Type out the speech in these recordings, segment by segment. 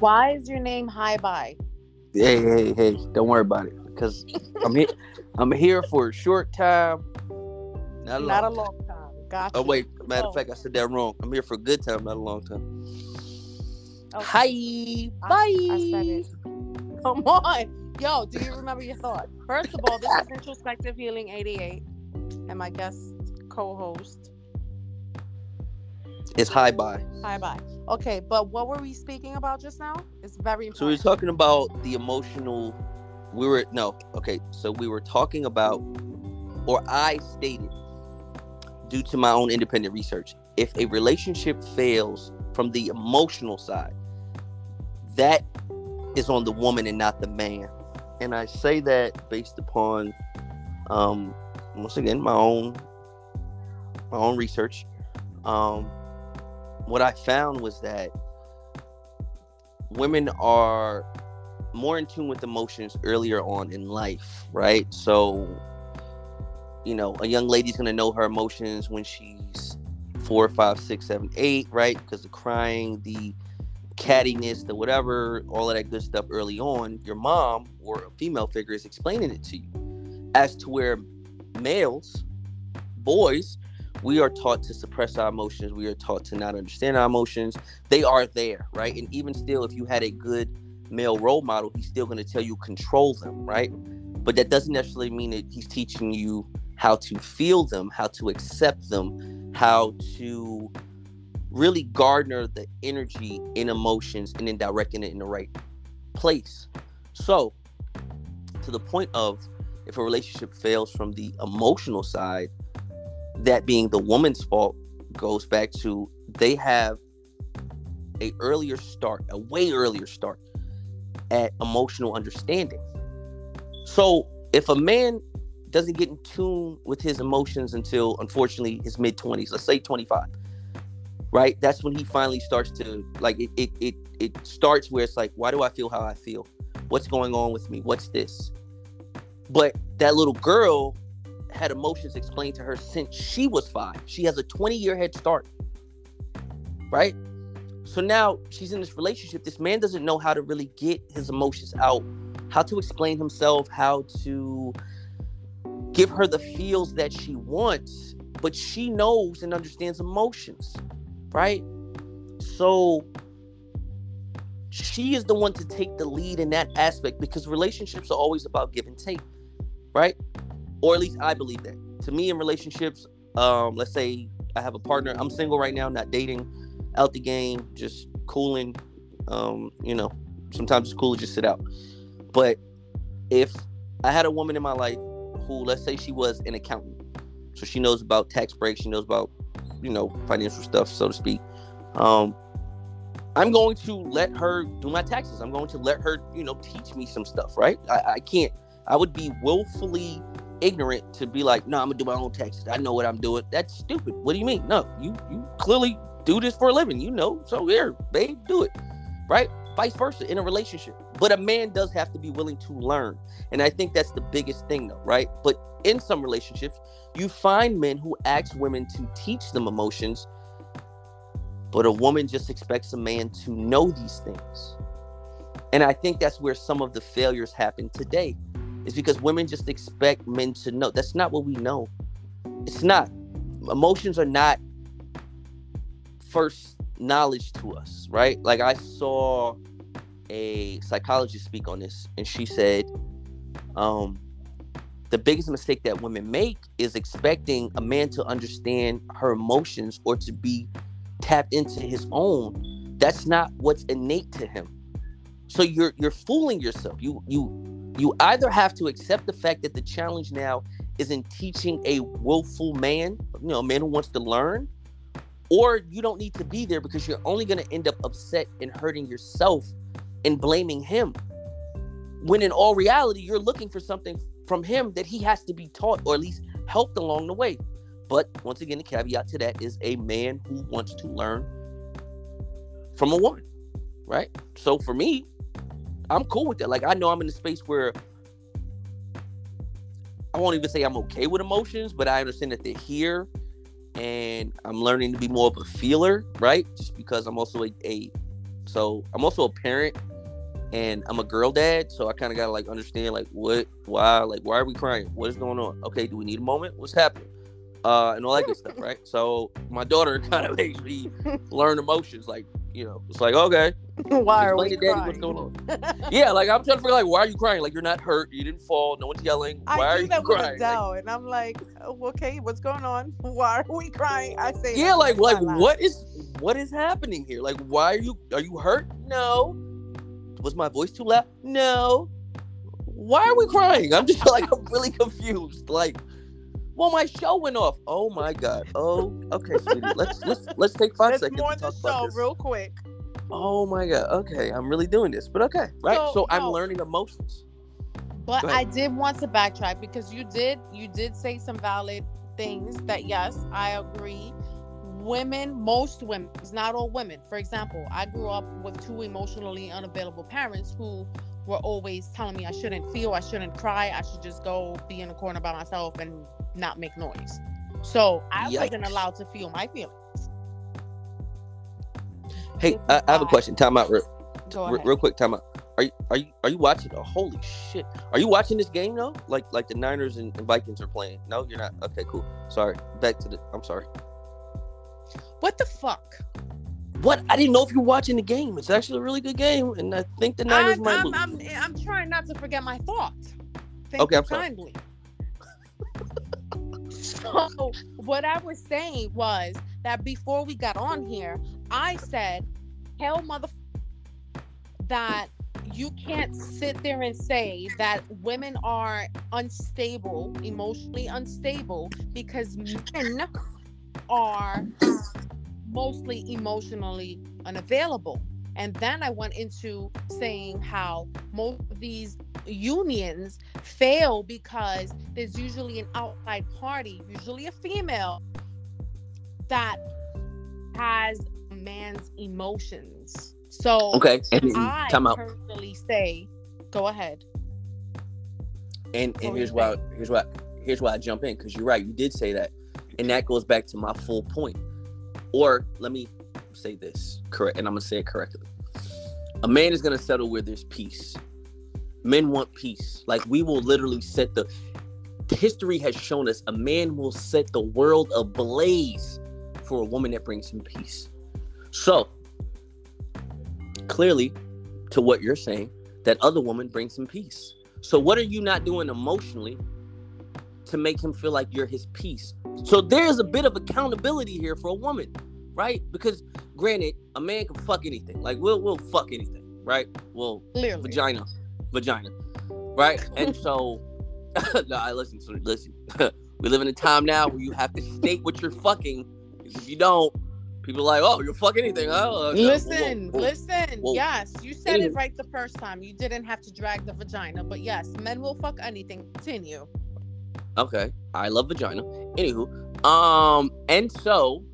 Why is your name Hi-Bye? Hey, hey, hey! Don't worry about it because I'm here. I'm here for a short time. Not a Not a long. long time. Gotcha. Oh wait, matter Oh, of fact, I said that wrong. I'm here for a good time, not a long time. okay. Hi, I- bye. I said it. Come on. Yo, do you remember your thought? First of all, this is Introspective Healing 88 and my guest co-host. It's Hi-Bye. High bye. Okay, but what were we speaking about just now? It's very So we were important. talking about the emotional. We were no okay. So we were talking about, or I stated, due to my own independent research, if a relationship fails from the emotional side, that is on the woman and not the man. And I say that based upon, um, once again, my own, my own research. Um, what I found was that women are more in tune with emotions earlier on in life, right? So, you know, a young lady's gonna know her emotions when she's four, five, six, seven, eight, right? Because the crying, the cattiness, the whatever, all of that good stuff early on, your mom or a female figure is explaining it to you. As to where males, boys, we are taught to suppress our emotions. We are taught to not understand our emotions. They are there, right? And even still, if you had a good male role model, he's still going to tell you control them, right? But that doesn't necessarily mean that he's teaching you how to feel them, how to accept them, how to really garner the energy in emotions and then directing it in the right place. So, to the point of if a relationship fails from the emotional side, that being the woman's fault goes back to they have a earlier start, a way earlier start at emotional understanding. So if a man doesn't get in tune with his emotions until unfortunately his mid 20s, let's say 25, right? That's when he finally starts to like it it it it starts where it's like, why do I feel how I feel? What's going on with me? What's this? But that little girl had emotions explained to her since she was five. She has a 20 year head start. Right? So now she's in this relationship. This man doesn't know how to really get his emotions out, how to explain himself, how to give her the feels that she wants, but she knows and understands emotions. Right? So she is the one to take the lead in that aspect because relationships are always about give and take. Right? Or at least I believe that. To me, in relationships, um, let's say I have a partner, I'm single right now, not dating, out the game, just cooling. Um, you know, sometimes it's cool to just sit out. But if I had a woman in my life who, let's say, she was an accountant, so she knows about tax breaks, she knows about, you know, financial stuff, so to speak. Um, I'm going to let her do my taxes. I'm going to let her, you know, teach me some stuff, right? I, I can't. I would be willfully ignorant to be like, no, I'm gonna do my own taxes. I know what I'm doing. That's stupid. What do you mean? No, you you clearly do this for a living. You know, so here, babe, do it. Right? Vice versa in a relationship. But a man does have to be willing to learn. And I think that's the biggest thing though, right? But in some relationships, you find men who ask women to teach them emotions, but a woman just expects a man to know these things. And I think that's where some of the failures happen today is because women just expect men to know. That's not what we know. It's not. Emotions are not first knowledge to us, right? Like I saw a psychologist speak on this, and she said, um, the biggest mistake that women make is expecting a man to understand her emotions or to be tapped into his own. That's not what's innate to him. So you're you're fooling yourself. You you you either have to accept the fact that the challenge now is in teaching a willful man, you know, a man who wants to learn, or you don't need to be there because you're only going to end up upset and hurting yourself and blaming him. When in all reality, you're looking for something from him that he has to be taught or at least helped along the way. But once again, the caveat to that is a man who wants to learn from a woman, right? So for me, I'm cool with that. Like I know I'm in a space where I won't even say I'm okay with emotions, but I understand that they're here, and I'm learning to be more of a feeler, right? Just because I'm also a, a So I'm also a parent and I'm a girl dad, so I kind of gotta like understand like what, why, like why are we crying? What is going on? Okay, do we need a moment? What's happening? Uh, and all that good stuff, right? So my daughter kind of makes me learn emotions, like you know, it's like okay, Why are we to daddy crying? what's going on. yeah, like I'm trying to figure like why are you crying? Like you're not hurt, you didn't fall, no one's yelling. Why I are you crying? Like, Adele, and I'm like, oh, okay, what's going on? Why are we crying? I say, yeah, like like what is what is happening here? Like why are you are you hurt? No. Was my voice too loud? No. Why are we crying? I'm just like I'm really confused. Like, well, my show went off. Oh my god. Oh, okay, sweetie. Let's let's let's take 5 Let's seconds more to the talk about show this. real quick. Oh my god. Okay, I'm really doing this, but okay, right? So, So, I'm no. learning emotions. But I did want to backtrack because you did you did say some valid things that yes, I agree. Women, most women, it's not all women. For example, I grew up with two emotionally unavailable parents who were always telling me I shouldn't feel, I shouldn't cry, I should just go be in a corner by myself and not make noise. So I wasn't allowed to feel my feelings. Hey, I, I have a question. Time out, real, real, quick. Time out. Are you are you are you watching? Oh, holy shit! Are you watching this game though? Like like the Niners and, and Vikings are playing? No, you're not. Okay, cool. Sorry. Back to the. I'm sorry. What the fuck? What? I didn't know if you're watching the game. It's actually a really good game, and I think the Niners I'm, might I'm, lose. I'm, I'm trying not to forget my thought. Thank Okay, you I'm sorry. kindly. so what I was saying was that before we got on here, I said, "Hell, mother, that you can't sit there and say that women are unstable, emotionally unstable, because men are mostly emotionally unavailable." And then I went into saying how most of these unions fail because there's usually an outside party, usually a female, that has man's emotions. So okay. And I time out. personally say, go ahead. And and here's why here's why here's why I jump in because you're right. You did say that, and that goes back to my full point. Or let me say this correct, and I'm gonna say it correctly. A man is gonna settle where there's peace. Men want peace. Like we will literally set the. History has shown us a man will set the world ablaze for a woman that brings him peace. So clearly, to what you're saying, that other woman brings him peace. So what are you not doing emotionally to make him feel like you're his peace? So there's a bit of accountability here for a woman, right? Because granted, a man can fuck anything. Like we'll we'll fuck anything, right? Well, Clearly. vagina, vagina, right? And so, no, I listen. So listen, we live in a time now where you have to state what you're fucking. if you don't, people are like, oh, you'll fuck anything. Oh, Listen, listen. whoa. Yes, you said it right the first time. You didn't have to drag the vagina, but yes, men will fuck anything. Continue. Okay, I love vagina. Anywho, um, and so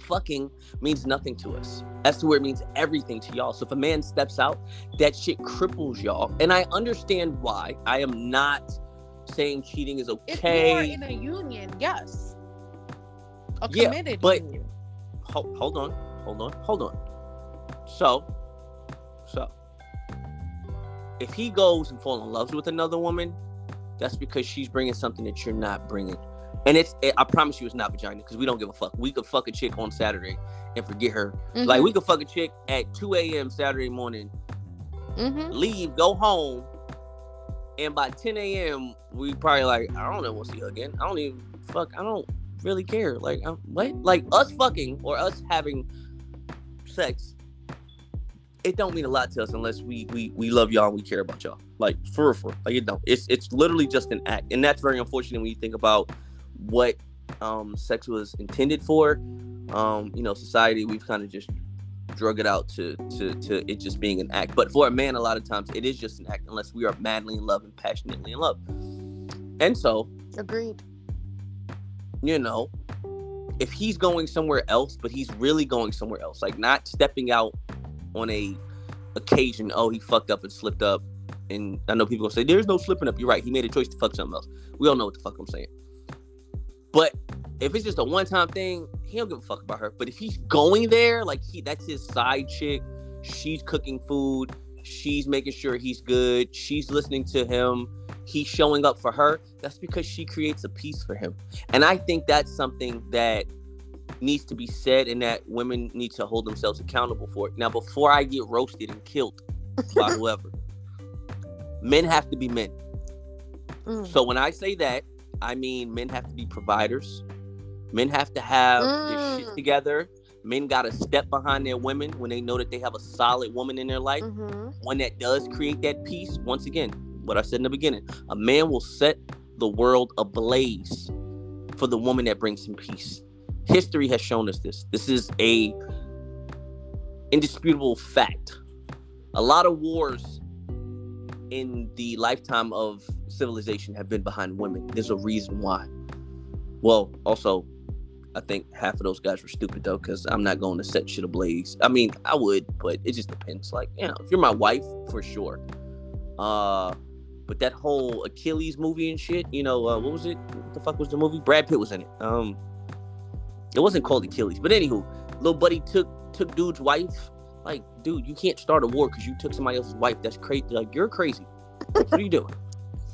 fucking means nothing to us. To where it means everything to y'all. So if a man steps out, that shit cripples y'all. And I understand why. I am not saying cheating is okay. If you are okay. in a union, yes. A Yeah, committed but- union. Hold, hold on, hold on, hold on. So, so if he goes and fall in love with another woman, that's because she's bringing something that you're not bringing. And it's, it, I promise you, it's not vagina because we don't give a fuck. We could fuck a chick on Saturday and forget her. Like we could fuck a chick at 2 a.m. Saturday morning, hmm leave, go home, and by 10 a.m. we probably like, I don't know, we'll see her again. I don't even fuck. I don't really care. Like, I'm, what? Like us fucking or us having sex. It don't mean a lot to us unless we we we love y'all and we care about y'all. Like for for like it don't. It's it's literally just an act, and that's very unfortunate when you think about what um sex was intended for. Um, you know, society we've kind of just drug it out to to to it just being an act. But for a man, a lot of times it is just an act unless we are madly in love and passionately in love. And so, Agreed. You know, if he's going somewhere else, but he's really going somewhere else, like not stepping out on a occasion, oh, he fucked up and slipped up. And I know people gonna say, there's no slipping up. You're right. He made a choice to fuck something else. We all know what the fuck I'm saying. But if it's just a one time thing, he don't give a fuck about her. But if he's going there, like he that's his side chick, she's cooking food, she's making sure he's good, she's listening to him, he's showing up for her, that's because she creates a peace for him. And I think that's something that needs to be said and that women need to hold themselves accountable for. It. Now, before I get roasted and killed by whoever, men have to be men. Mm. So when I say that, I mean men have to be providers. Men have to have mm. their shit mm. together. Men got to step behind their women when they know that they have a solid woman in their life. Mm-hmm. One that does create that peace. Once again, what I said in the beginning, a man will set the world ablaze for the woman that brings him peace. History has shown us this. This is a indisputable fact. A lot of wars in the lifetime of civilization have been behind women. There's a reason why. Well, also, I think half of those guys were stupid though, because I'm not going to set shit ablaze. I mean, I would, but it just depends. Like, you know, if you're my wife, for sure. Uh, but that whole Achilles movie and shit, you know, uh, what was it? What the fuck was the movie? Brad Pitt was in it. Um, it wasn't called Achilles, but anywho, little buddy took took dude's wife. Like, dude, you can't start a war because you took somebody else's wife. That's crazy. Like, you're crazy. what are you doing?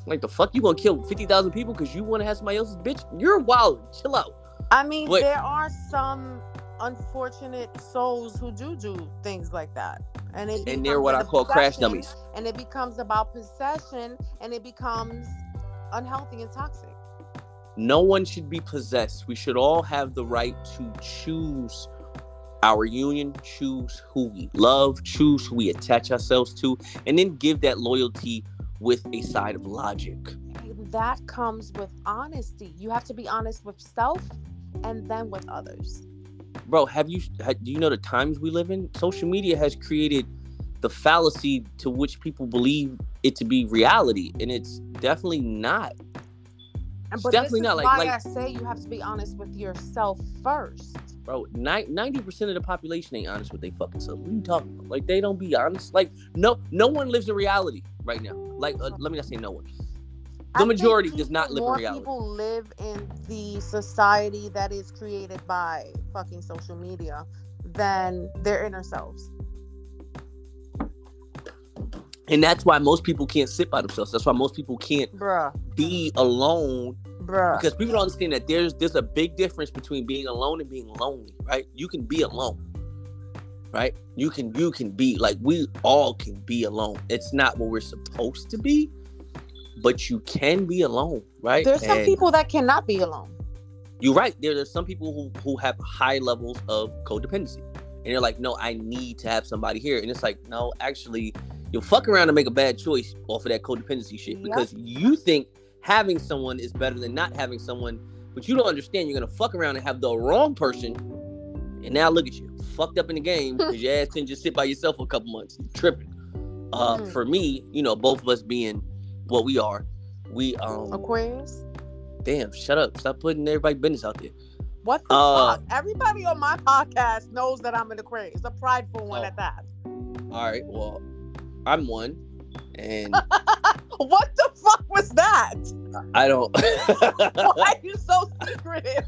Like, the fuck you gonna kill fifty thousand people because you want to have somebody else's bitch? You're wild. Chill out. I mean, but, there are some unfortunate souls who do do things like that, and it and they're what I call crash dummies. And it becomes about possession, and it becomes unhealthy and toxic. No one should be possessed. We should all have the right to choose our union, choose who we love, choose who we attach ourselves to, and then give that loyalty with a side of logic. That comes with honesty. You have to be honest with self and then with others. Bro, have you do you know the times we live in? Social media has created the fallacy to which people believe it to be reality, and it's definitely not. It's but definitely not. Like, like, I say you have to be honest with yourself first bro. Ninety percent of the population ain't honest with they fucking self. What are you talking about? Like they don't be honest. Like no, no one lives in reality right now. Like uh, let me not say no one. The I majority does not live in reality. People live in the society that is created by fucking social media than their inner selves. And that's why most people can't sit by themselves. That's why most people can't Bruh. be alone Bruh. Because people don't understand that there's there's a big difference between being alone and being lonely, right? You can be alone. Right? You can you can be like we all can be alone. It's not what we're supposed to be, but you can be alone, right? There's some and people that cannot be alone. You're right. There, there's some people who who have high levels of codependency. And they're like, no, I need to have somebody here. And it's like, no, actually, you'll fuck around and make a bad choice off of that codependency shit because you think having someone is better than not having someone, but you don't understand you're gonna fuck around and have the wrong person. And now look at you, fucked up in the game because your ass can just sit by yourself for a couple months, tripping. Uh, mm. for me, you know, both of us being what we are, we um Aquarius. Damn, shut up! Stop putting everybody business out there. What the uh, fuck? Everybody on my podcast knows that I'm an Aquarius, a prideful one oh. at that. All right, well, I'm one. And what the fuck was that? I don't. Why are you so secretive?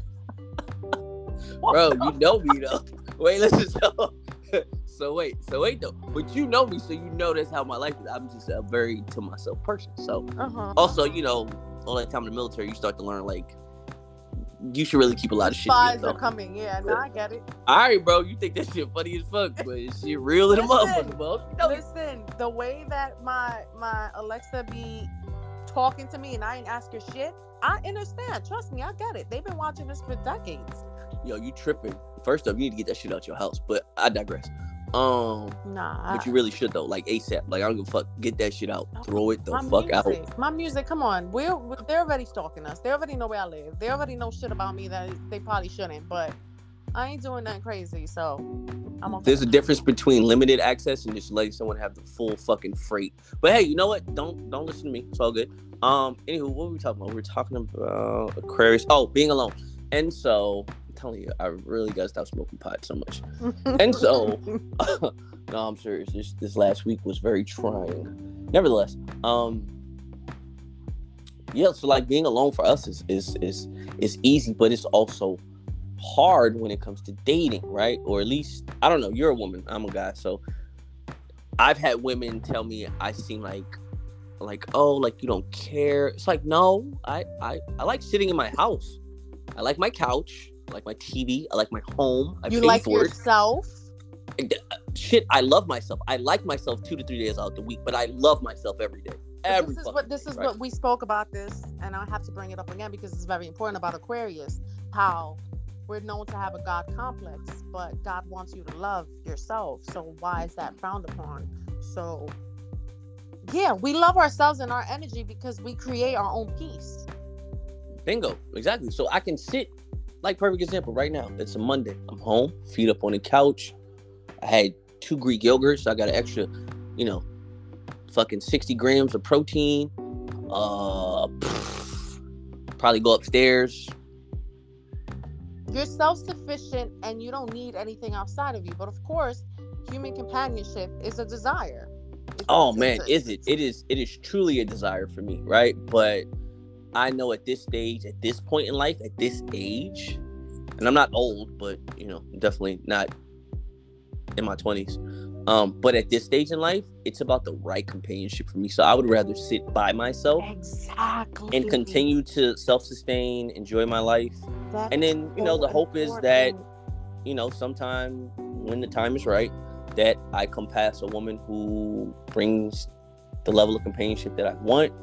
Bro, you know me though. Wait, listen. So, so wait, so wait though. But you know me, so you know that's how my life is. I'm just a very to myself person. So uh-huh. also, you know, all that time in the military, you start to learn like you should really keep a lot of shit. Spies are coming. Yeah, no, I get it. All right, bro. You think that shit funny as fuck, but shit real in a motherfucker, bro. Listen, the way that my my Alexa be talking to me and I ain't ask her shit, I understand. Trust me, I get it. They've been watching this for decades. Yo, you tripping. First up, you need to get that shit out your house. But I digress. Um, nah. But you really should though, like ASAP. Like I don't give a fuck. Get that shit out. Throw it the my fuck music, out. My music. Come on. We're they're already stalking us. They already know where I live. They already know shit about me that they probably shouldn't. But I ain't doing nothing crazy. So I'm okay. There's a difference between limited access and just letting someone have the full fucking freight. But hey, you know what? Don't don't listen to me. It's all good. Um. Anywho, what were we talking about? We were talking about Aquarius. Oh, being alone. And so telling you, I really gotta stop smoking pot so much. and so, no, I'm serious. This this last week was very trying. Nevertheless, um, yeah. So like being alone for us is is is is easy, but it's also hard when it comes to dating, right? Or at least I don't know. You're a woman. I'm a guy, so I've had women tell me I seem like like oh like you don't care. It's like no, I I I like sitting in my house. I like my couch. I like my TV. I like my home. I you like yourself. And, uh, Shit, I love myself. I like myself two to three days out the week, but I love myself every day. Every this is what this day, is right? what we spoke about this, and I have to bring it up again because it's very important about Aquarius. How we're known to have a God complex, but God wants you to love yourself. So why is that frowned upon? So yeah, we love ourselves and our energy because we create our own peace. Bingo, exactly. So I can sit, like perfect example right now. It's a Monday. I'm home, feet up on the couch. I had two Greek yogurts. So I got an extra, you know, fucking 60 grams of protein. Uh, probably go upstairs. You're self-sufficient and you don't need anything outside of you. But of course, human companionship is a desire. It's- Oh man, is it? It is. It is truly a desire for me, right? But I know at this stage, at this point in life, at this age, and I'm not old, but you know, definitely not in my twenties. Um, but at this stage in life, it's about the right companionship for me. So I would rather sit by myself Exactly. and continue to self-sustain, enjoy my life, That and then you know so the hope is that you know, sometime when the time is right, that I come past a woman who brings the level of companionship that I want,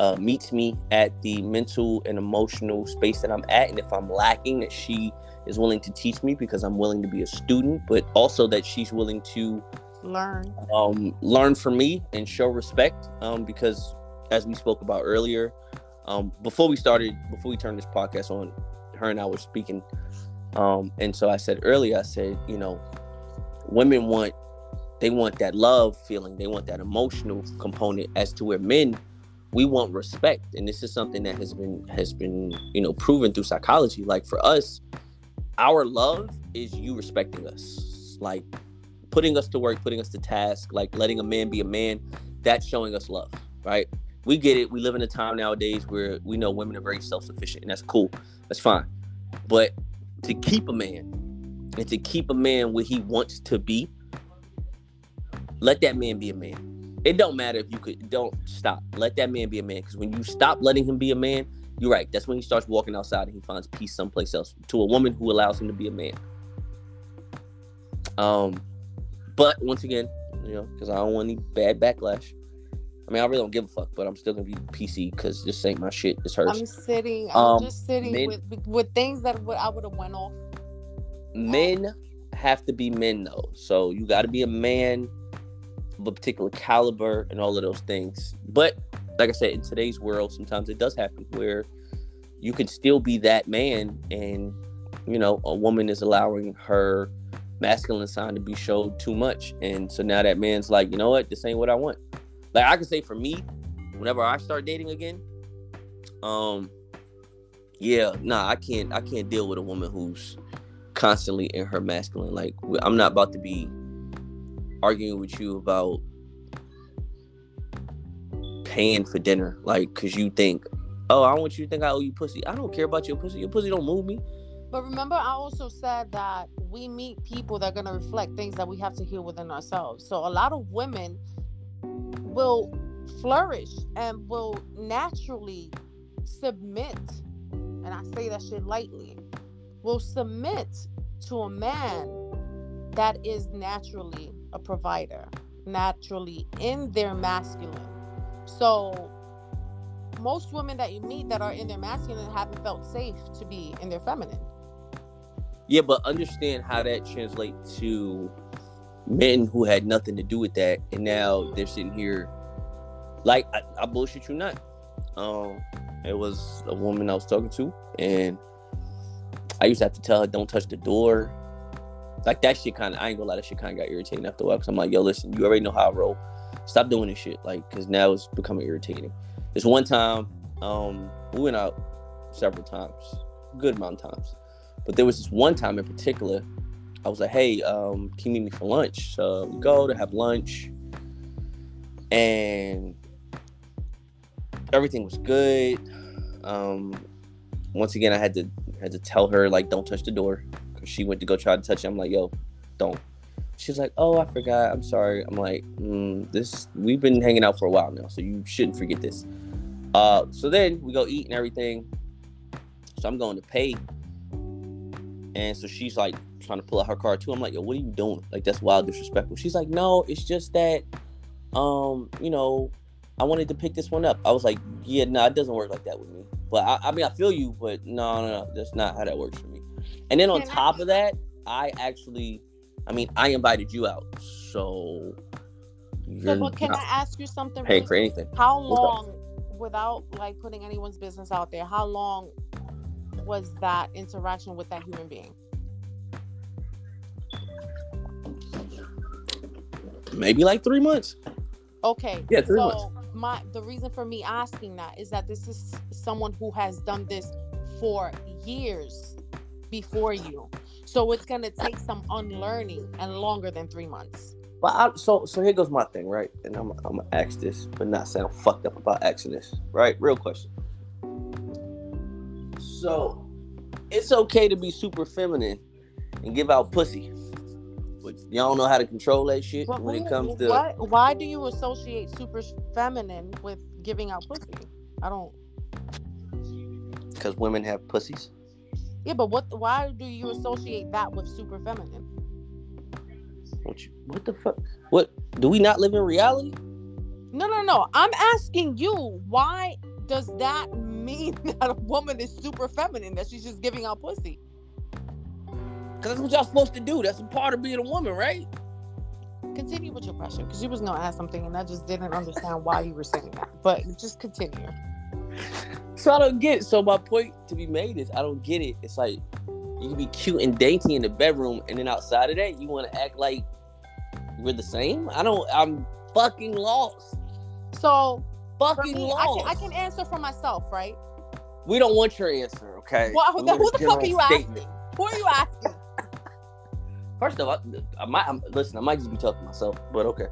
uh, meets me at the mental and emotional space that I'm at. And if I'm lacking, that she is willing to teach me because I'm willing to be a student, but also that she's willing to learn. um, learn from me and show respect. Um, because as we spoke about earlier, um, before we started, before we turned this podcast on, her and I were speaking. Um, and so I said earlier, I said, you know, women want they want that love feeling, they want that emotional component as to where men we want respect. And this is something that has been has been, you know, proven through psychology. Like for us, our love is you respecting us. Like putting us to work, putting us to task, like letting a man be a man, that's showing us love, right? We get it. We live in a time nowadays where we know women are very self-sufficient, and that's cool. That's fine. But to keep a man and to keep a man where he wants to be, let that man be a man. It don't matter if you could don't stop. Let that man be a man. Because when you stop letting him be a man, you're right. That's when he starts walking outside and he finds peace someplace else. To a woman who allows him to be a man. Um, but once again, you know, because I don't want any bad backlash. I mean, I really don't give a fuck, but I'm still gonna be PC because this ain't my shit. It's hers. I'm sitting. I'm Um, just sitting men- with with things that would I would have went off. men have to be men though. So you got to be a man of a particular caliber and all of those things. But like I said, in today's world, sometimes it does happen where you can still be that man, and you know, a woman is allowing her masculine side to be showed too much, and so now that man's like, you know what, this ain't what I want. Like I can say for me, whenever I start dating again, um, yeah, nah, I can't, I can't deal with a woman who's constantly in her masculine. Like I'm not about to be arguing with you about paying for dinner, like because you think, oh, I want you to think I owe you pussy. I don't care about your pussy. Your pussy don't move me. But remember, I also said that we meet people that are going to reflect things that we have to heal within ourselves. So a lot of women will flourish and will naturally submit, and I say that shit lightly, will submit to a man that is naturally a provider, naturally in their masculine. So most women that you meet that are in their masculine haven't felt safe to be in their feminine. Yeah, but understand how that translates to men who had nothing to do with that, and now they're sitting here. Like I, I bullshit you not. Um, it was a woman I was talking to, and I used to have to tell her, "Don't touch the door." Like that shit kind of, I ain't gonna lie, that shit kind of got irritating after a while. Cause I'm like, yo, listen, you already know how I roll. Stop doing this shit, like, cause now it's becoming irritating. This one time, um, we went out several times, good amount of times. But there was this one time in particular, I was like, hey, um, can you meet me for lunch? So we go to have lunch. And everything was good. Um, once again, I had to had to tell her like, don't touch the door, she went to go try to touch it. I'm like, yo, don't. she's like, "Oh, I forgot. I'm sorry." I'm like, mm, "This we've been hanging out for a while now, so you shouldn't forget this." Uh, so then we go eat and everything. So I'm going to pay, and so she's like trying to pull out her card too. I'm like, "Yo, what are you doing? Like that's wild disrespectful." She's like, "No, it's just that, um, you know, I wanted to pick this one up." I was like, "Yeah, no, nah, it doesn't work like that with me." But I, I mean, I feel you, but no, no, no, that's not how that works for me. And then on top of that, I actually I mean, I invited you out, so. So, but can I ask you something? Paying for anything. How long, without like putting anyone's business out there, how long was that interaction with that human being? Maybe like three months. Okay. Yeah, three so months. My the reason for me asking that is that this is someone who has done this for years before you. So it's gonna take some unlearning and longer than three months. But I, so so here goes my thing, right? And I'm I'm gonna ask this, but not sound fucked up about asking this, right? Real question. So it's okay to be super feminine and give out pussy, but y'all don't know how to control that shit but when it comes to. What, why do you associate super feminine with giving out pussy? I don't. Because women have pussies. Yeah, but what? Why do you associate that with super feminine? What, you, what the fuck? What? Do we not live in reality? No, no, no. I'm asking you. Why does that mean that a woman is super feminine? That she's just giving out pussy? Cause that's what y'all supposed to do. That's a part of being a woman, right? Continue with your question, because you was gonna ask something, and I just didn't understand why you were saying that. But just continue. So I don't get it. So my point to be made is I don't get it. It's like you can be cute and dainty in the bedroom, and then outside of that, you want to act like we're the same. I don't. I'm fucking lost. So fucking me, lost. I can, I can, answer for myself, right? We don't want your answer, okay? Well, who, the, who the fuck are you statement. asking? Who are you asking? First of all, I, I might I'm, listen. I might just be talking to myself, but okay,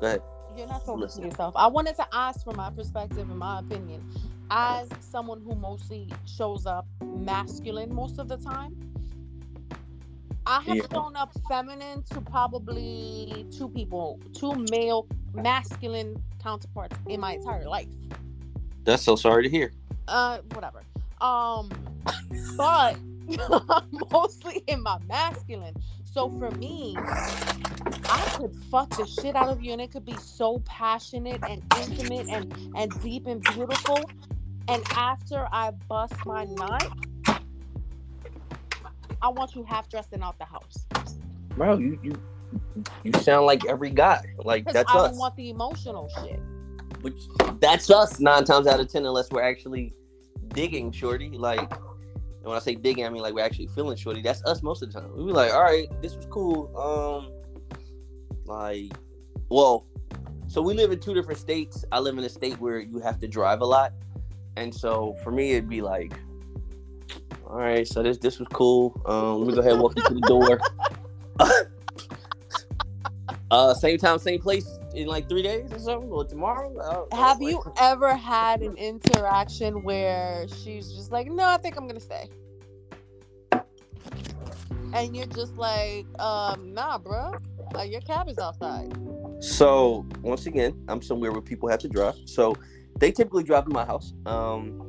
go ahead. You're not talking to yourself. I wanted to ask from my perspective and my opinion as someone who mostly shows up masculine most of the time, I have yeah. shown up feminine to probably two people, two male masculine counterparts in my entire life. That's so sorry to hear. Uh, whatever. Um, but mostly in my masculine. So for me, I could fuck the shit out of you, and it could be so passionate and intimate and and deep and beautiful. And after I bust my nut, I want you half dressed and out the house. Bro, you you you sound like every guy. Like that's I us. I don't want the emotional shit. Which that's us nine times out of ten, unless we're actually digging, shorty. Like when I say digging, I mean like we're actually feeling shorty. That's us most of the time. We be like, all right, this was cool. Um, like, well, so we live in two different states. I live in a state where you have to drive a lot. And so for me, it'd be like, all right, so this this was cool. Um, let me go ahead and walk you to the door. uh, same time, same place in like three days or something, or tomorrow. Uh, Have like, you ever had an interaction where she's just like, "No, I think I'm gonna stay," and you're just like, um, "Nah, bro, like your cab is outside." So once again, I'm somewhere where people have to drive. So they typically drive to my house. Um,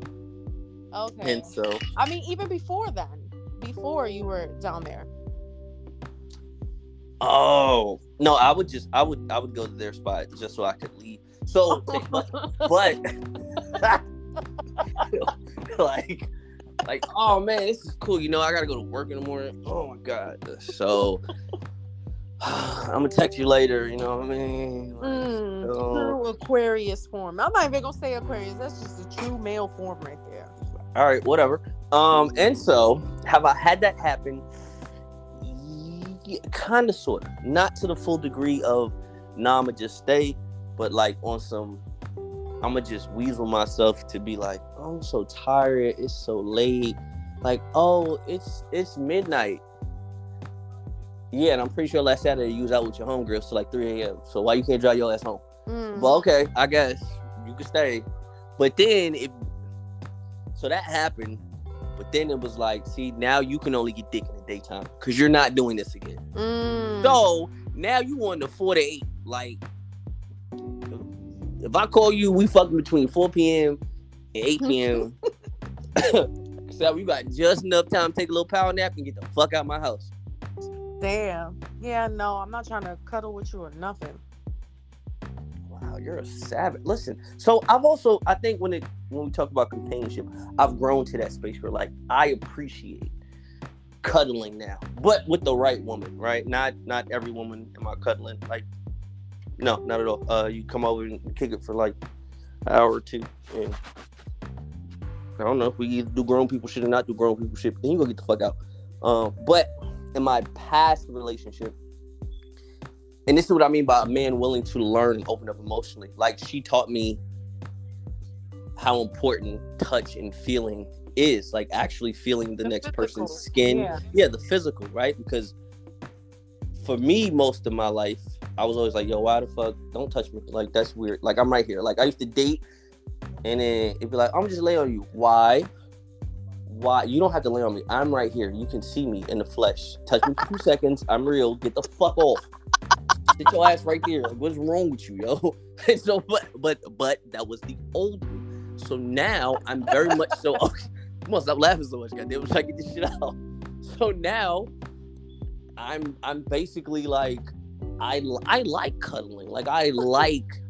okay. And so, I mean, even before then, before you were down there. Oh no, I would just, I would, I would go to their spot just so I could leave. So, but, but like, like, oh man, this is cool. You know, I gotta go to work in the morning. Oh my god. So I'm gonna text you later. You know what I mean? mm, true Aquarius form. I'm not even gonna say Aquarius. That's just a true male form right there. All right, whatever. Um, and so have I had that happen? Yeah, kind of, sort of. Not to the full degree of, nah, I'ma just stay, but like on some, I'ma just weasel myself to be like, oh, I'm so tired. It's so late. Like, oh, it's it's midnight yeah, and I'm pretty sure last Saturday you was out with your homegirls till like 3 a.m. So why you can't drive your ass home? Mm. Well, okay, I guess you can stay. But then if so that happened, but then it was like, see, now you can only get dick in the daytime because you're not doing this again. Mm. So Now you on the four to eight. Like, if I call you, we fucking between 4 p.m. and 8 p.m. so you got just enough time to take a little power nap and get the fuck out my house. Damn. Yeah, no, I'm not trying to cuddle with you or nothing. Wow, you're a savage. Listen, so I've also I think when it when we talk about companionship, I've grown to that space where like I appreciate cuddling now, but with the right woman, right? Not not every woman am I cuddling. Like, no, not at all. Uh, you come over and kick it for like an hour or two, and I don't know if we either do grown people shit or not do grown people shit. Then you go get the fuck out. Um, but in my past relationship, and this is what I mean by a man willing to learn and open up emotionally. Like she taught me how important touch and feeling is, like actually feeling the, the next physical. person's skin. Yeah. yeah, the physical, right? Because for me, most of my life, I was always like, yo, why the fuck? Don't touch me. Like that's weird. Like I'm right here. Like I used to date and then it'd be like, I'm just lay on you. Why? Why? You don't have to lay on me. I'm right here. You can see me in the flesh. Touch me for two seconds. I'm real. Get the fuck off. Sit your ass right there. Like, what's wrong with you, yo? and so, but, but, but that was the old me. So now I'm very much so. Okay, I'm stop laughing so much, goddamn. I'm to get this shit out. So now I'm, I'm basically like, I, I like cuddling. Like I like.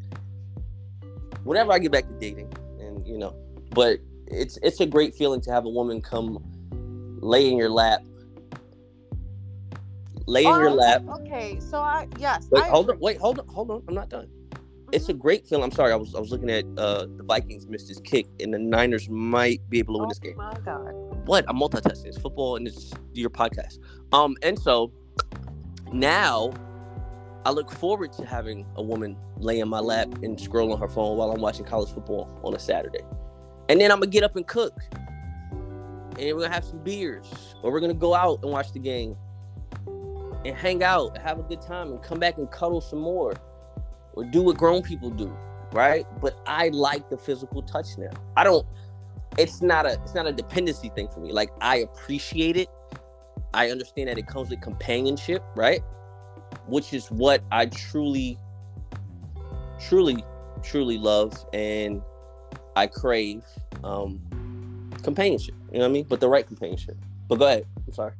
Whenever I get back to dating, and you know. But it's it's a great feeling to have a woman come lay in your lap. Lay in oh, your lap. Okay, so I yes. Wait, I hold on. Wait, hold on. Hold on. I'm not done. It's a mm-hmm. great feeling. I'm sorry. I was I was looking at uh the Vikings missed his kick, and the Niners might be able to win oh, this game. Oh my God. What? I'm multitasking. It's football and it's your podcast. Um, and so now I look forward to having a woman lay in my lap and scroll on her phone while I'm watching college football on a Saturday. And then I'm gonna get up and cook. And we're gonna have some beers. Or we're gonna go out and watch the game. And hang out, have a good time, and come back and cuddle some more. Or do what grown people do, right? But I like the physical touch now. I don't it's not a it's not a dependency thing for me. Like I appreciate it. I understand that it comes with companionship, right? which is what I truly, truly, truly love and I crave um, companionship. You know what I mean? But the right companionship. But go ahead. I'm sorry.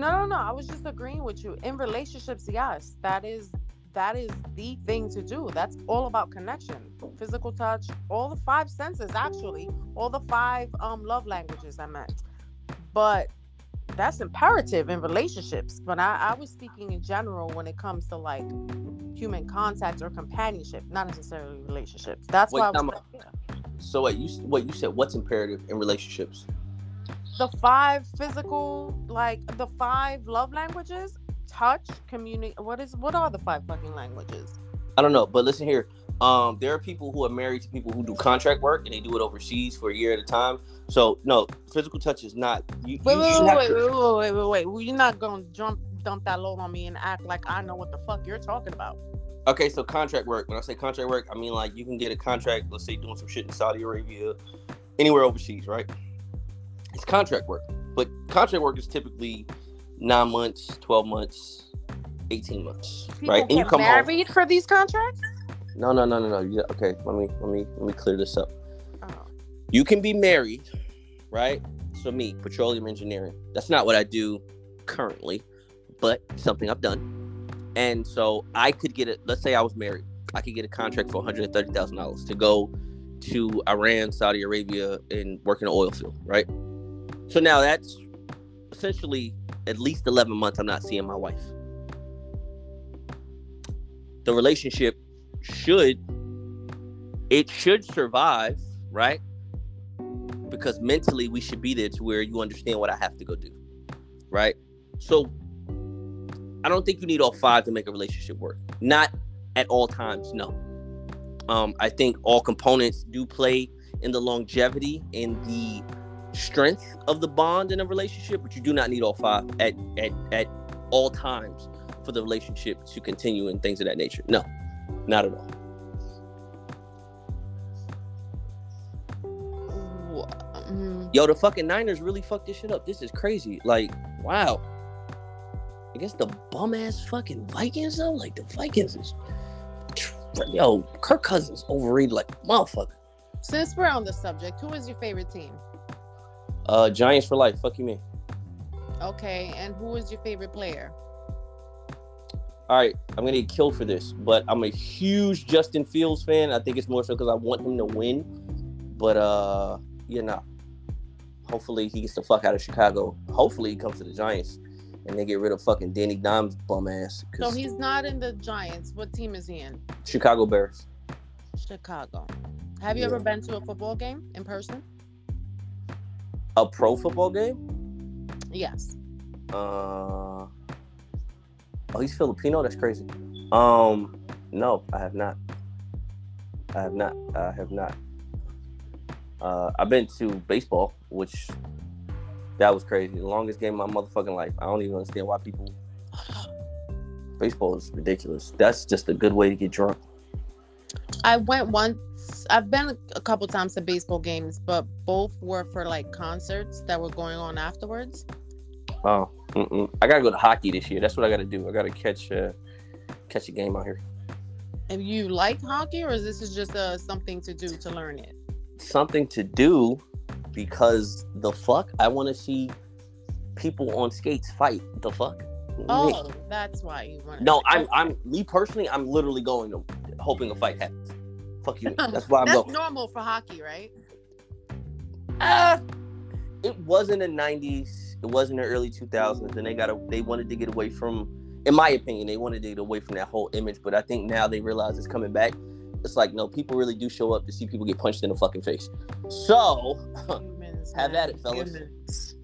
No, no, no. I was just agreeing with you. In relationships, yes, that is that is the thing to do. That's all about connection, physical touch, all the five senses actually, all the five um love languages I meant. But that's imperative in relationships but I, I was speaking in general when it comes to like human contact or companionship not necessarily relationships that's Wait, why I was yeah. so what you what you said what's imperative in relationships the five physical like the five love languages touch community what is what are the five fucking languages i don't know but listen here um, there are people who are married to people who do contract work and they do it overseas for a year at a time. So no, physical touch is not. You, wait, you wait, wait, wait, wait, wait, wait, wait, wait. Well, you're not gonna jump dump that load on me and act like I know what the fuck you're talking about. Okay, so contract work. When I say contract work, I mean like you can get a contract. Let's say doing some shit in Saudi Arabia, anywhere overseas, right? It's contract work, but contract work is typically nine months, twelve months, eighteen months, People right? And you come married home. for these contracts. No, no, no, no, no. Yeah, okay, let me let me let me clear this up. Oh. You can be married, right? So me, petroleum engineering. That's not what I do currently, but something I've done. And so I could get it. Let's say I was married. I could get a contract for one hundred thirty thousand dollars to go to Iran, Saudi Arabia, and work in an oil field, right? So now that's essentially at least eleven months. I'm not seeing my wife. The relationship should it should survive, right? Because mentally we should be there to where you understand what I have to go do. Right? So I don't think you need all five to make a relationship work. Not at all times, no. Um, I think all components do play in the longevity and the strength of the bond in a relationship, but you do not need all five at at at all times for the relationship to continue and things of that nature. No, not at all. Mm-hmm. Yo, the fucking Niners really fucked this shit up. This is crazy. Like, wow. I guess the bum ass fucking Vikings though. Like the Vikings is yo, Kirk Cousins overrated like motherfucker. Since we're on the subject, who is your favorite team? Uh Giants for life. Fuck you man. Okay, and who is your favorite player? All right, I'm gonna get killed for this, but I'm a huge Justin Fields fan. I think it's more so because I want him to win. But uh, you know, hopefully he gets the fuck out of Chicago. Hopefully he comes to the Giants and they get rid of fucking Danny Dimes bum ass. So he's not in the Giants. What team is he in? Chicago Bears. Chicago. Have you yeah. ever been to a football game in person? A pro football game? Yes. Uh Oh, he's Filipino? That's crazy. Um no, I have not. I have not. I have not. Uh, I've been to baseball, which that was crazy. The longest game of my motherfucking life. I don't even understand why people. Baseball is ridiculous. That's just a good way to get drunk. I went once. I've been a couple times to baseball games, but both were for like concerts that were going on afterwards. Oh, mm-mm. I gotta go to hockey this year. That's what I gotta do. I gotta catch uh, catch a game out here. And you like hockey, or is this is just uh, something to do to learn it? Something to do because the fuck I want to see people on skates fight. The fuck. Oh, me. that's why you want. No, I'm I'm me personally. I'm literally going to hoping a fight happens. Fuck you. That's why I'm that's going. normal for hockey, right? Uh it was in the '90s. It was in the early 2000s, and they got a, they wanted to get away from. In my opinion, they wanted to get away from that whole image, but I think now they realize it's coming back it's like no, people really do show up to see people get punched in the fucking face. So have at it, fellas.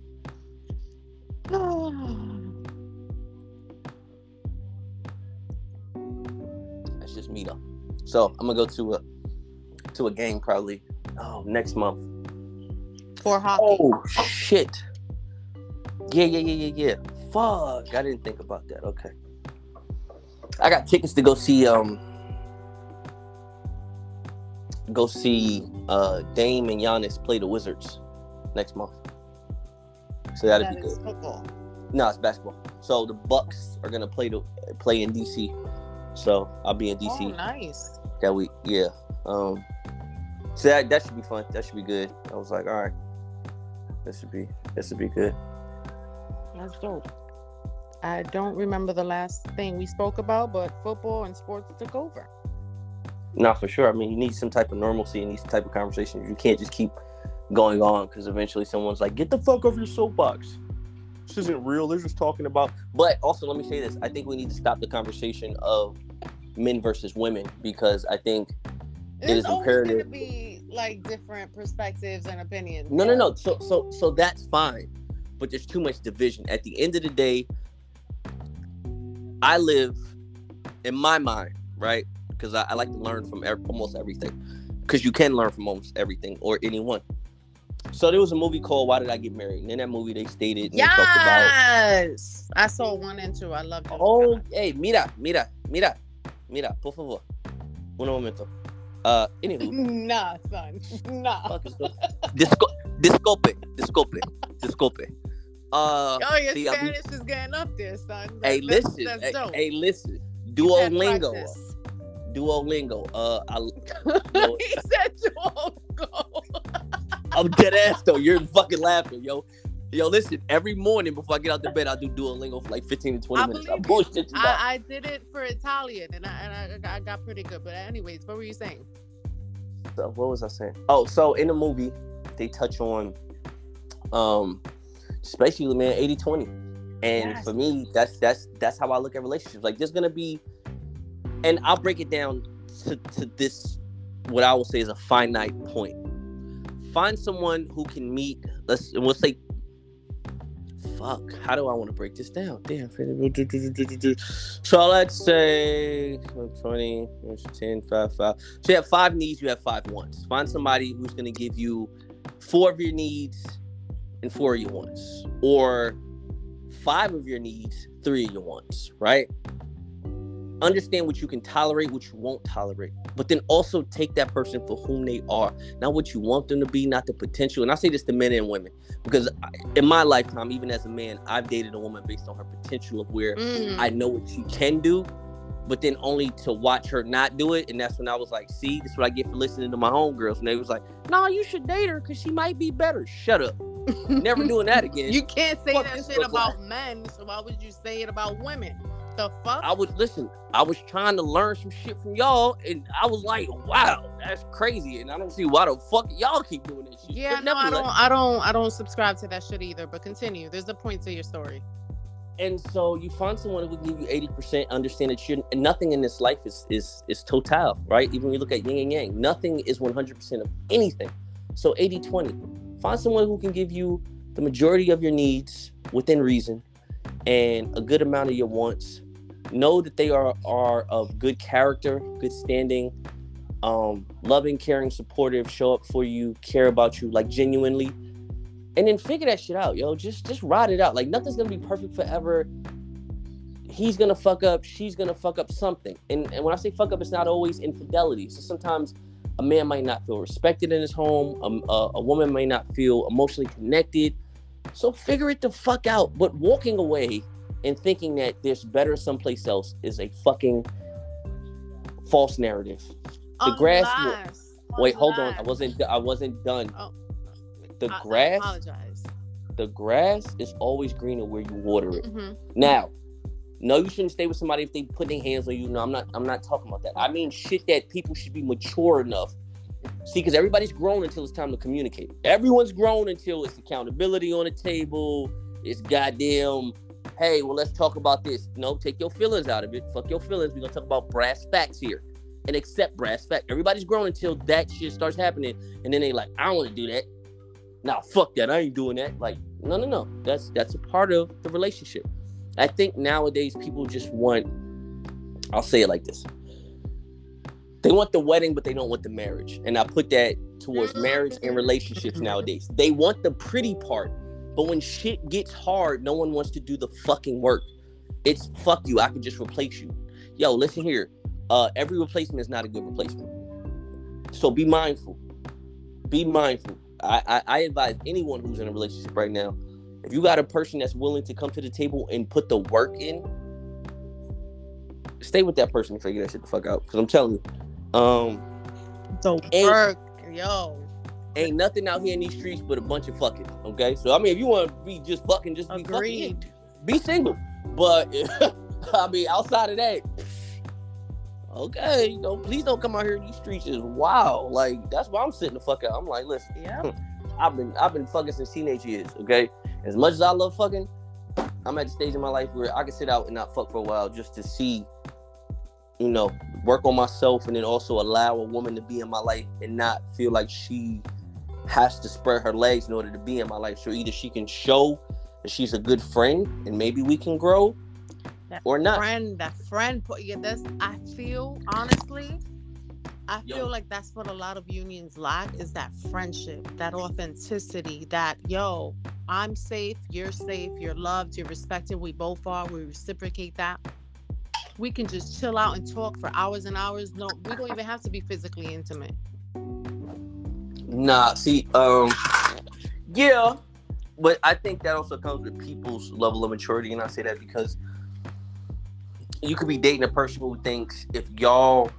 That's just me though. So I'm gonna go to a to a game probably oh next month. For hockey. Oh shit. Yeah, yeah, yeah, yeah, yeah. Fuck. I didn't think about that. Okay. I got tickets to go see um go see uh, Dame and Giannis play the Wizards next month. So that'd that be good. Football. No, it's basketball. So the Bucks are gonna play the play in DC. So I'll be in DC. Oh, nice. That week, yeah. Um, so that that should be fun. That should be good. I was like, all right, this should be this should be good. That's dope. I don't remember the last thing we spoke about, but football and sports took over. Not for sure. I mean, you need some type of normalcy in these type of conversations. You can't just keep going on because eventually someone's like, "Get the fuck off your soapbox." This isn't real. They're just talking about. But also, let me say this: I think we need to stop the conversation of men versus women because I think There's it is imperative. Like different perspectives and opinions. No, no, no. So, so, so that's fine, but there's too much division. At the end of the day, I live in my mind, right? because I, I, like to learn from er- almost everything. Because you can learn from almost everything or anyone. So there was a movie called Why Did I Get Married? And in that movie, they stated. Yes, about, I saw one and two. I love. it. Oh, hey, mira, mira, mira, mira, por favor, un momento. Uh, anywho. nah, son, nah. Disco, disculpe, disculpe, disculpe. Uh, oh, your see, Spanish be... is getting up there, son. That's, hey, listen, that's, that's hey, hey, listen. Duolingo. Duolingo. Uh, I, he said Duolingo. I'm dead ass though. You're fucking laughing, yo. Yo, listen. Every morning before I get out the bed, I do Duolingo for like 15 to 20 I minutes. I bullshit you. I, I, did it for Italian, and I and I, I got pretty good. But anyways, what were you saying? So what was I saying? Oh, so in the movie, they touch on, um, just basically, man, 80 20. And yes. for me, that's that's that's how I look at relationships. Like, there's gonna be and I'll break it down to, to this what I will say is a finite point. Find someone who can meet, let's and we'll say fuck, how do I want to break this down? Damn. So let's say 20, 10, 5, 5. So you have five needs, you have five wants. Find somebody who's going to give you four of your needs and four of your wants. Or five of your needs, three of your wants, right? Understand what you can tolerate, what you won't tolerate, but then also take that person for whom they are, not what you want them to be, not the potential. And I say this to men and women because in my lifetime, even as a man, I've dated a woman based on her potential of where mm. I know what she can do, but then only to watch her not do it. And that's when I was like, see, this is what I get for listening to my homegirls. And they was like, no, nah, you should date her because she might be better. Shut up. Never doing that again. You can't say Fuck that shit about men, so why would you say it about women? The fuck? I was listen. I was trying to learn some shit from y'all, and I was like, "Wow, that's crazy." And I don't see why the fuck y'all keep doing this shit. Yeah, no, I don't. I don't. I don't subscribe to that shit either. But continue. There's a point to your story. And so you find someone who will give you eighty percent, understand that you're nothing in this life is is is total, right? Even when you look at yin and yang, nothing is one hundred percent of anything. So 80-20. Find someone who can give you the majority of your needs within reason and a good amount of your wants know that they are are of good character, good standing, um, loving, caring, supportive, show up for you, care about you, like genuinely, and then figure that shit out, yo. Just just ride it out. Like nothing's gonna be perfect forever. He's gonna fuck up. She's gonna fuck up something. And and when I say fuck up, it's not always infidelity. So sometimes a man might not feel respected in his home. Um, a, a woman may not feel emotionally connected. So figure it the fuck out. But walking away and thinking that there's better someplace else is a fucking false narrative. The grass. Wait, hold on. I wasn't. I wasn't done. Oh, the I, grass. I the grass is always greener where you water it. Mm-hmm. Now, no, you shouldn't stay with somebody if they put their hands on you. No, I'm not. I'm not talking about that. I mean shit that people should be mature enough. See, because everybody's grown until it's time to communicate. Everyone's grown until it's accountability on the table. It's goddamn hey, well, let's talk about this. No, take your feelings out of it. Fuck your feelings. We're gonna talk about brass facts here. And accept brass facts. Everybody's grown until that shit starts happening. And then they like, I don't want to do that. Now fuck that. I ain't doing that. Like, no, no, no. That's that's a part of the relationship. I think nowadays people just want, I'll say it like this. They want the wedding, but they don't want the marriage. And I put that towards mm-hmm. marriage and relationships nowadays. They want the pretty part, but when shit gets hard, no one wants to do the fucking work. It's fuck you. I can just replace you. Yo, listen here. Uh, every replacement is not a good replacement. So be mindful. Be mindful. I, I, I advise anyone who's in a relationship right now, if you got a person that's willing to come to the table and put the work in, stay with that person and figure that shit the fuck out. Because I'm telling you, um, the work, yo ain't nothing out here in these streets but a bunch of fucking. Okay, so I mean, if you want to be just fucking, just be Agreed. fucking. Be single, but I mean, outside of that, okay, don't please don't come out here in these streets is wow. Like that's why I'm sitting the fuck out. I'm like, listen, yeah, I've been I've been fucking since teenage years. Okay, as much as I love fucking, I'm at the stage in my life where I can sit out and not fuck for a while just to see you know, work on myself and then also allow a woman to be in my life and not feel like she has to spread her legs in order to be in my life. So either she can show that she's a good friend and maybe we can grow, that or not. Friend, that friend put you this. I feel honestly, I feel yo. like that's what a lot of unions lack is that friendship, that authenticity, that yo, I'm safe, you're safe, you're loved, you're respected. We both are. We reciprocate that. We can just chill out and talk for hours and hours. No, we don't even have to be physically intimate. Nah, see, um, yeah, but I think that also comes with people's level of maturity, and I say that because you could be dating a person who thinks if y'all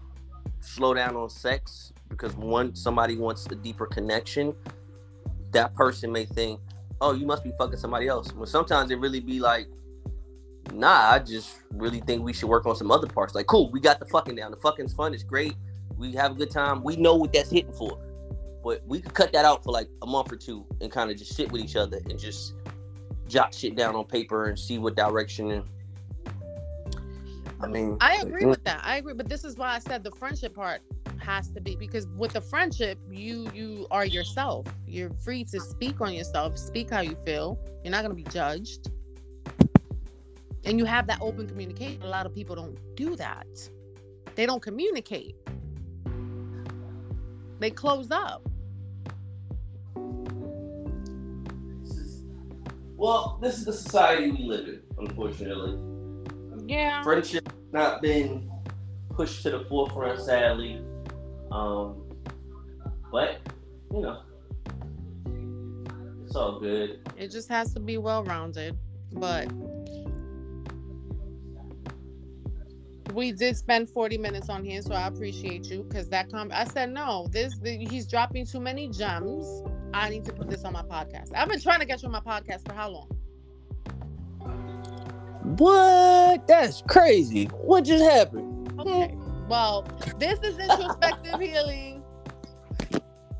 slow down on sex because one somebody wants a deeper connection, that person may think, oh, you must be fucking somebody else. But sometimes it really be like, nah, I just really think we should work on some other parts. Like, cool, we got the fucking down. The fucking's fun. It's great. We have a good time. We know what that's hitting for. But we could cut that out for like a month or two and kind of just sit with each other and just jot shit down on paper and see what direction. And, I mean, I agree with that. I agree, but this is why I said the friendship part has to be because with the friendship, you you are yourself. You're free to speak on yourself, speak how you feel. You're not going to be judged, and you have that open communication. A lot of people don't do that. They don't communicate. They close up. Well, this is the society we live in, unfortunately. Yeah. Friendship not been pushed to the forefront, sadly. Um, but you know, it's all good. It just has to be well rounded. But we did spend 40 minutes on here, so I appreciate you because that com I said no, this the, he's dropping too many gems. I need to put this on my podcast. I've been trying to get you on my podcast for how long? What? That's crazy. What just happened? Okay. Well, this is introspective healing.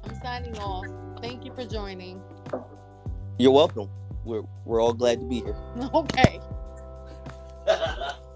I'm signing off. Thank you for joining. You're welcome. We're we're all glad to be here. Okay.